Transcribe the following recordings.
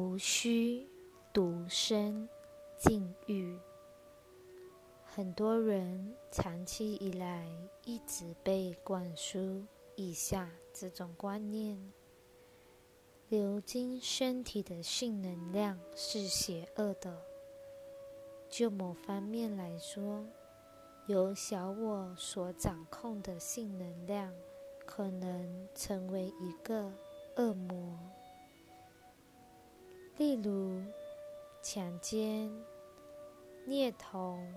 无需独身禁欲。很多人长期以来一直被灌输以下这种观念：流经身体的性能量是邪恶的。就某方面来说，由小我所掌控的性能量，可能成为一个恶魔。例如，强奸、虐童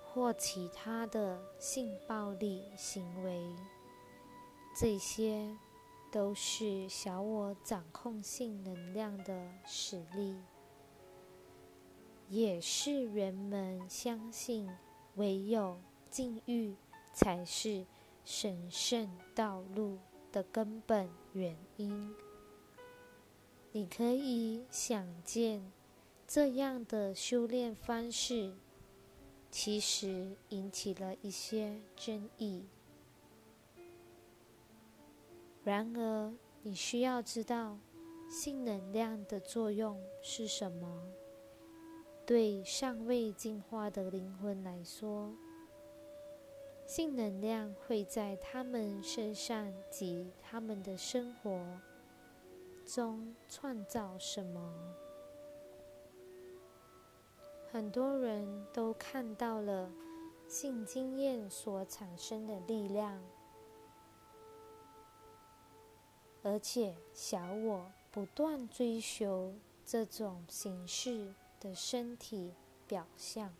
或其他的性暴力行为，这些都是小我掌控性能量的实例，也是人们相信唯有禁欲才是神圣道路的根本原因。你可以想见，这样的修炼方式其实引起了一些争议。然而，你需要知道性能量的作用是什么。对尚未进化的灵魂来说，性能量会在他们身上及他们的生活。中创造什么？很多人都看到了性经验所产生的力量，而且小我不断追求这种形式的身体表象。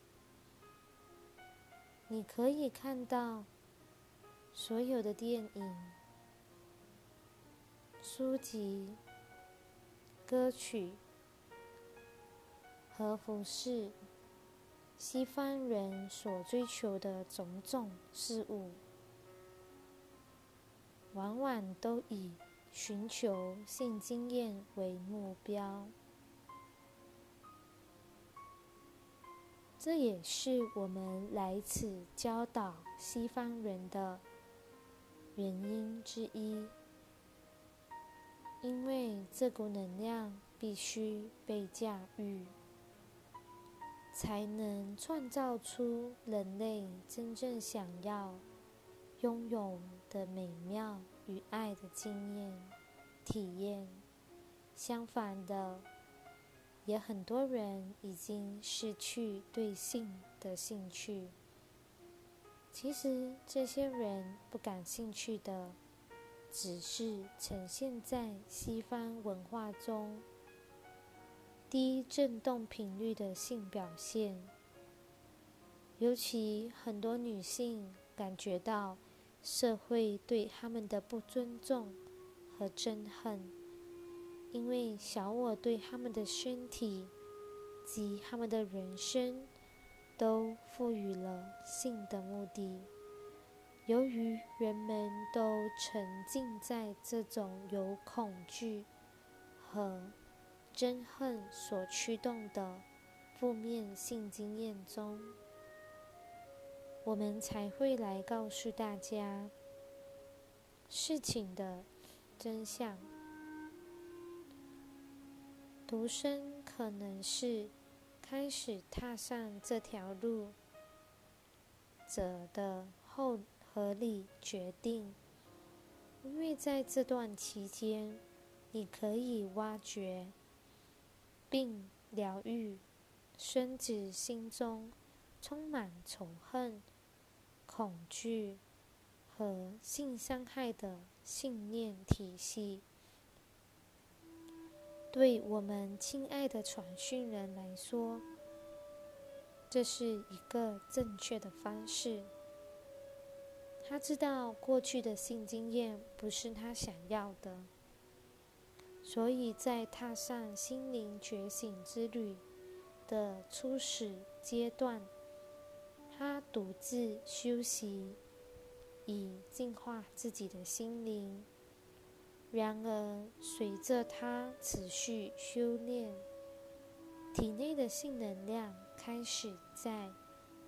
你可以看到所有的电影、书籍。歌曲和服饰，西方人所追求的种种事物，往往都以寻求性经验为目标。这也是我们来此教导西方人的原因之一。因为这股能量必须被驾驭，才能创造出人类真正想要拥有的美妙与爱的经验、体验。相反的，也很多人已经失去对性的兴趣。其实，这些人不感兴趣的。只是呈现在西方文化中低振动频率的性表现，尤其很多女性感觉到社会对他们的不尊重和憎恨，因为小我对他们的身体及他们的人生都赋予了性的目的。由于人们都沉浸在这种由恐惧和憎恨所驱动的负面性经验中，我们才会来告诉大家事情的真相。独身可能是开始踏上这条路者的后。合理决定，因为在这段期间，你可以挖掘并疗愈孙子心中充满仇恨、恐惧和性伤害的信念体系。对我们亲爱的传讯人来说，这是一个正确的方式。他知道过去的性经验不是他想要的，所以在踏上心灵觉醒之旅的初始阶段，他独自修习，以净化自己的心灵。然而，随着他持续修炼，体内的性能量开始在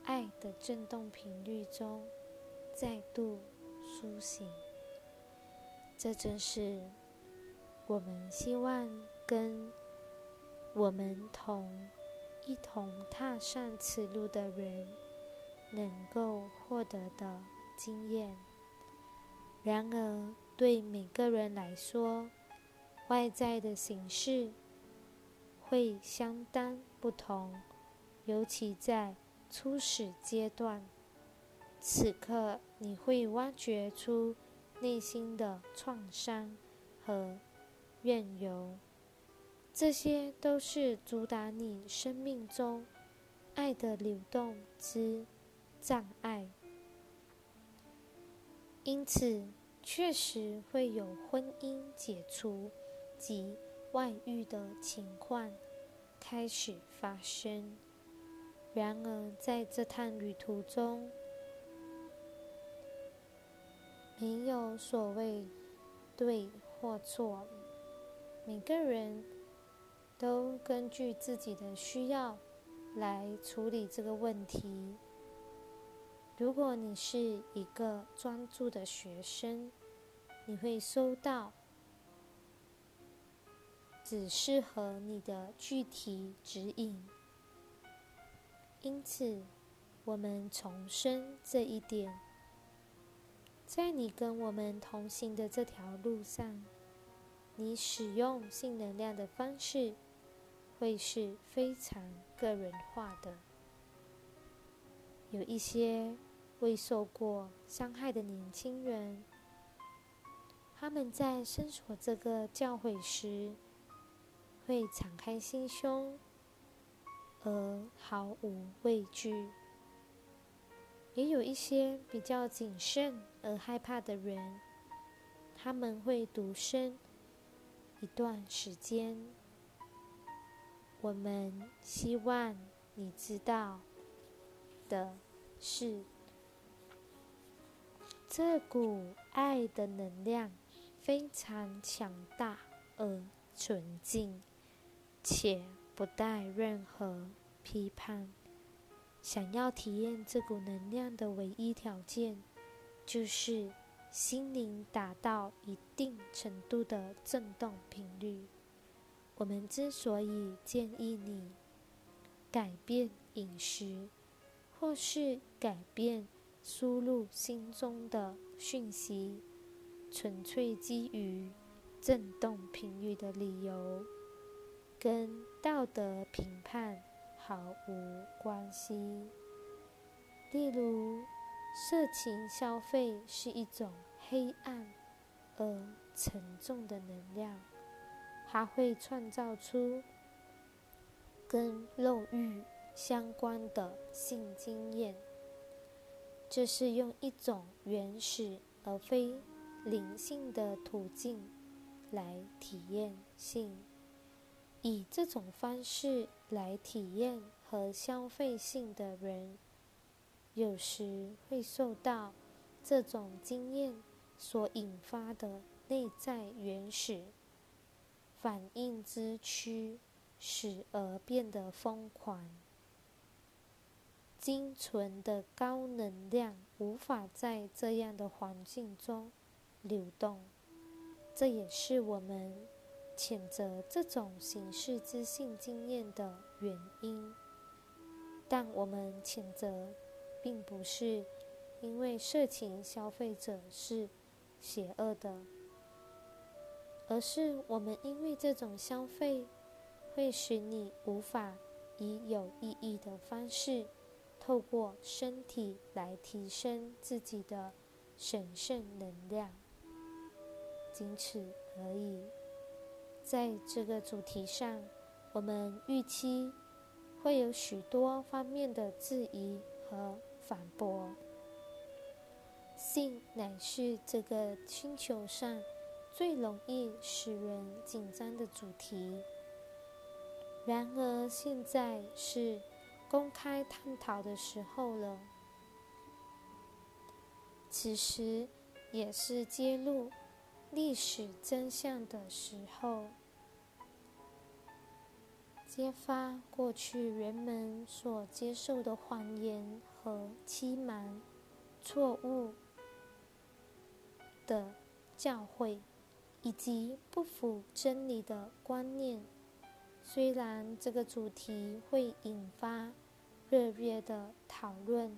爱的振动频率中。再度苏醒，这正是我们希望跟我们同一同踏上此路的人能够获得的经验。然而，对每个人来说，外在的形式会相当不同，尤其在初始阶段。此刻，你会挖掘出内心的创伤和怨尤，这些都是阻挡你生命中爱的流动之障碍。因此，确实会有婚姻解除及外遇的情况开始发生。然而，在这趟旅途中，没有所谓对或错，每个人都根据自己的需要来处理这个问题。如果你是一个专注的学生，你会收到只适合你的具体指引。因此，我们重申这一点。在你跟我们同行的这条路上，你使用性能量的方式会是非常个人化的。有一些未受过伤害的年轻人，他们在伸索这个教诲时，会敞开心胸，而毫无畏惧。也有一些比较谨慎而害怕的人，他们会独身一段时间。我们希望你知道的是，这股爱的能量非常强大而纯净，且不带任何批判。想要体验这股能量的唯一条件，就是心灵达到一定程度的振动频率。我们之所以建议你改变饮食，或是改变输入心中的讯息，纯粹基于振动频率的理由，跟道德评判。毫无关系。例如，色情消费是一种黑暗而沉重的能量，它会创造出跟肉欲相关的性经验。这是用一种原始而非灵性的途径来体验性。以这种方式来体验和消费性的人，有时会受到这种经验所引发的内在原始反应之驱使而变得疯狂。精纯的高能量无法在这样的环境中流动，这也是我们。谴责这种形式自信经验的原因，但我们谴责，并不是因为色情消费者是邪恶的，而是我们因为这种消费会使你无法以有意义的方式透过身体来提升自己的神圣能量，仅此而已。在这个主题上，我们预期会有许多方面的质疑和反驳。性乃是这个星球上最容易使人紧张的主题。然而，现在是公开探讨的时候了。此时，也是揭露历史真相的时候。揭发过去人们所接受的谎言和欺瞒、错误的教诲，以及不符真理的观念虽然这个主题会引发热烈的讨论、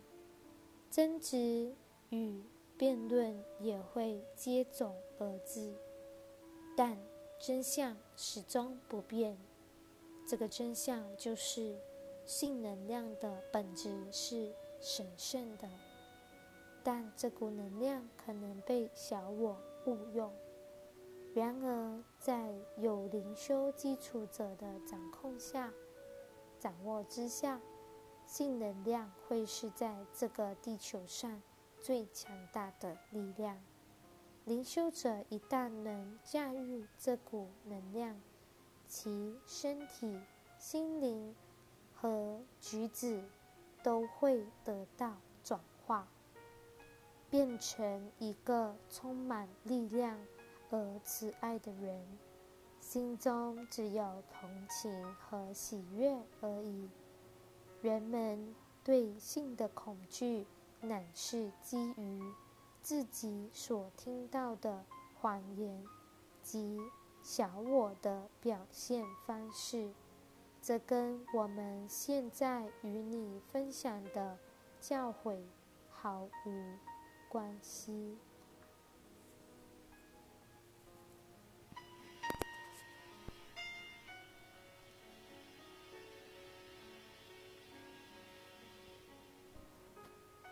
争执与辩论，也会接踵而至，但真相始终不变。这个真相就是，性能量的本质是神圣的，但这股能量可能被小我误用。然而，在有灵修基础者的掌控下、掌握之下，性能量会是在这个地球上最强大的力量。灵修者一旦能驾驭这股能量，其身体、心灵和举止都会得到转化，变成一个充满力量。而慈爱的人，心中只有同情和喜悦而已。人们对性的恐惧，乃是基于自己所听到的谎言及小我的表现方式。这跟我们现在与你分享的教诲毫无关系。